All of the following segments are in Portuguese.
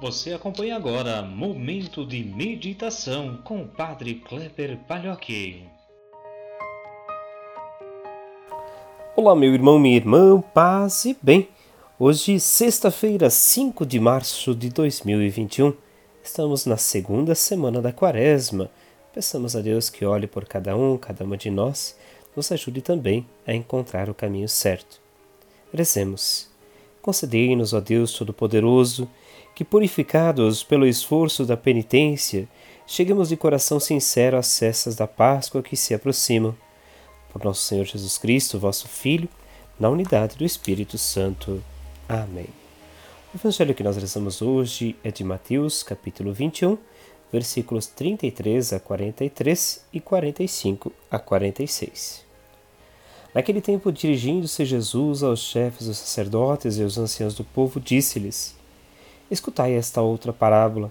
Você acompanha agora Momento de Meditação com o Padre Kleber Palhoque. Olá, meu irmão, minha irmã, paz e bem. Hoje, sexta-feira, 5 de março de 2021, estamos na segunda semana da quaresma. Peçamos a Deus que olhe por cada um, cada uma de nós, nos ajude também a encontrar o caminho certo. Rezemos. Concedei-nos, ó Deus Todo-Poderoso, que, purificados pelo esforço da penitência, cheguemos de coração sincero às festas da Páscoa que se aproximam. Por nosso Senhor Jesus Cristo, vosso Filho, na unidade do Espírito Santo. Amém. O evangelho que nós rezamos hoje é de Mateus, capítulo 21, versículos 33 a 43 e 45 a 46. Naquele tempo, dirigindo-se Jesus aos chefes dos sacerdotes e aos anciãos do povo, disse-lhes: Escutai esta outra parábola.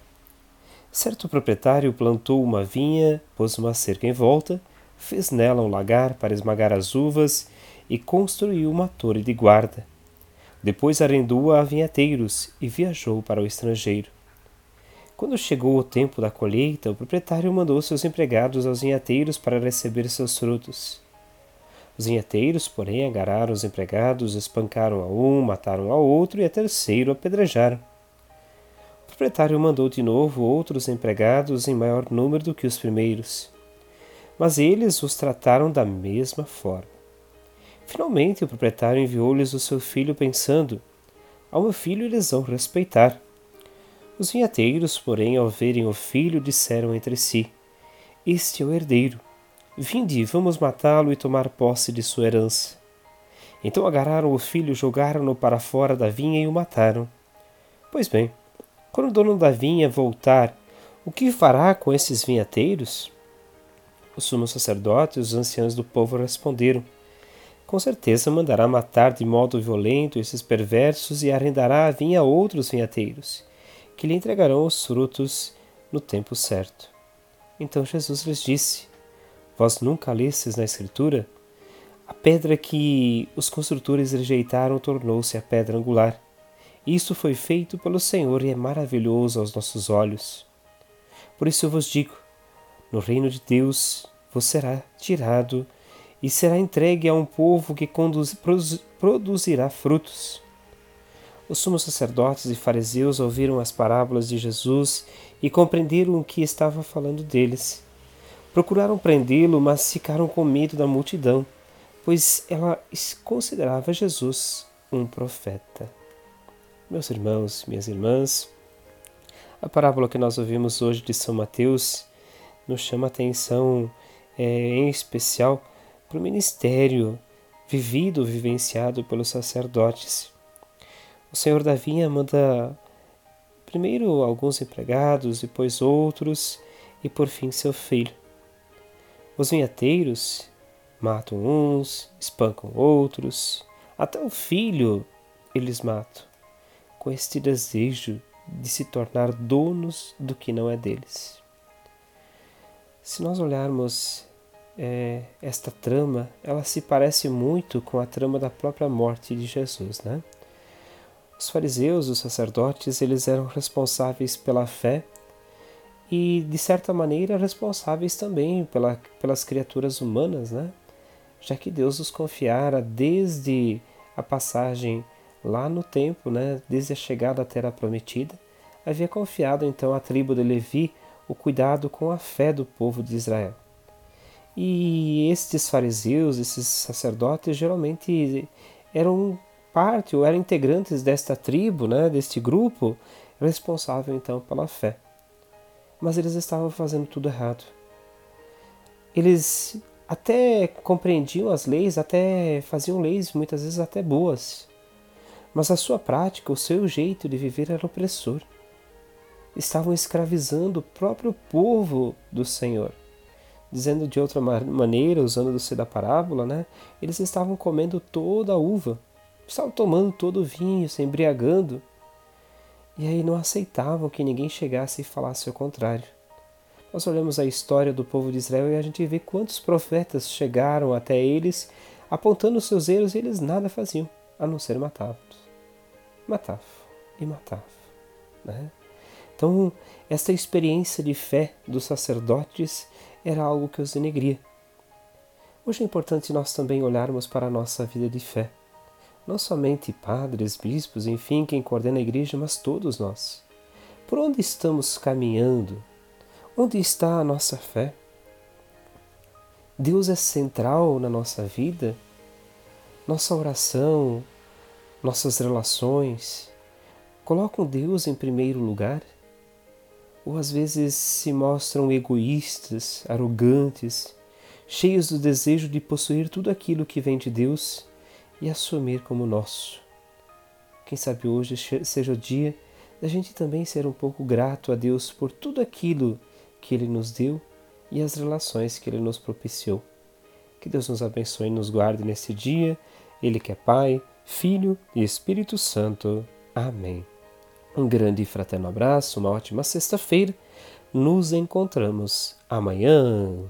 Certo proprietário plantou uma vinha, pôs uma cerca em volta, fez nela um lagar para esmagar as uvas e construiu uma torre de guarda. Depois arrendou-a a vinhateiros e viajou para o estrangeiro. Quando chegou o tempo da colheita, o proprietário mandou seus empregados aos vinhateiros para receber seus frutos. Os vinhateiros, porém, agarraram os empregados, espancaram a um, mataram ao outro e a terceiro apedrejaram proprietário mandou de novo outros empregados em maior número do que os primeiros, mas eles os trataram da mesma forma. Finalmente, o proprietário enviou-lhes o seu filho, pensando: Ao meu filho eles vão respeitar. Os vinhateiros, porém, ao verem o filho, disseram entre si: Este é o herdeiro. Vinde, vamos matá-lo e tomar posse de sua herança. Então agarraram o filho, jogaram-no para fora da vinha e o mataram. Pois bem, quando o dono da vinha voltar, o que fará com esses vinhateiros? Os sumos sacerdotes e os anciãos do povo responderam: Com certeza mandará matar de modo violento esses perversos e arrendará a vinha a outros vinhateiros, que lhe entregarão os frutos no tempo certo. Então Jesus lhes disse: Vós nunca lestes na Escritura? A pedra que os construtores rejeitaram tornou-se a pedra angular. Isso foi feito pelo Senhor e é maravilhoso aos nossos olhos. Por isso eu vos digo: no reino de Deus vos será tirado e será entregue a um povo que conduz, produzirá frutos. Os sumos sacerdotes e fariseus ouviram as parábolas de Jesus e compreenderam o que estava falando deles. Procuraram prendê-lo, mas ficaram com medo da multidão, pois ela considerava Jesus um profeta. Meus irmãos, minhas irmãs, a parábola que nós ouvimos hoje de São Mateus nos chama atenção, é, em especial, para o ministério vivido, vivenciado pelos sacerdotes. O Senhor da Vinha manda primeiro alguns empregados, depois outros e por fim seu filho. Os vinhateiros matam uns, espancam outros, até o filho eles matam com este desejo de se tornar donos do que não é deles. Se nós olharmos é, esta trama, ela se parece muito com a trama da própria morte de Jesus, né? Os fariseus, os sacerdotes, eles eram responsáveis pela fé e, de certa maneira, responsáveis também pela, pelas criaturas humanas, né? Já que Deus os confiara desde a passagem lá no tempo, né, desde a chegada à terra prometida, havia confiado então à tribo de Levi o cuidado com a fé do povo de Israel. E estes fariseus, esses sacerdotes, geralmente eram parte ou eram integrantes desta tribo, né, deste grupo, responsável então pela fé. Mas eles estavam fazendo tudo errado. Eles até compreendiam as leis, até faziam leis muitas vezes até boas, mas a sua prática, o seu jeito de viver era opressor. Estavam escravizando o próprio povo do Senhor. Dizendo de outra maneira, usando-se da parábola, né? Eles estavam comendo toda a uva, estavam tomando todo o vinho, se embriagando. E aí não aceitavam que ninguém chegasse e falasse o contrário. Nós olhamos a história do povo de Israel e a gente vê quantos profetas chegaram até eles apontando seus erros e eles nada faziam, a não ser matá-los matava e matava. Né? Então, esta experiência de fé dos sacerdotes era algo que os denegria. Hoje é importante nós também olharmos para a nossa vida de fé. Não somente padres, bispos, enfim, quem coordena a igreja, mas todos nós. Por onde estamos caminhando? Onde está a nossa fé? Deus é central na nossa vida? Nossa oração, nossas relações, colocam Deus em primeiro lugar? Ou às vezes se mostram egoístas, arrogantes, cheios do desejo de possuir tudo aquilo que vem de Deus e assumir como nosso. Quem sabe hoje seja o dia da gente também ser um pouco grato a Deus por tudo aquilo que Ele nos deu e as relações que Ele nos propiciou. Que Deus nos abençoe e nos guarde nesse dia, Ele que é Pai, Filho e Espírito Santo. Amém. Um grande e fraterno abraço, uma ótima sexta-feira. Nos encontramos amanhã.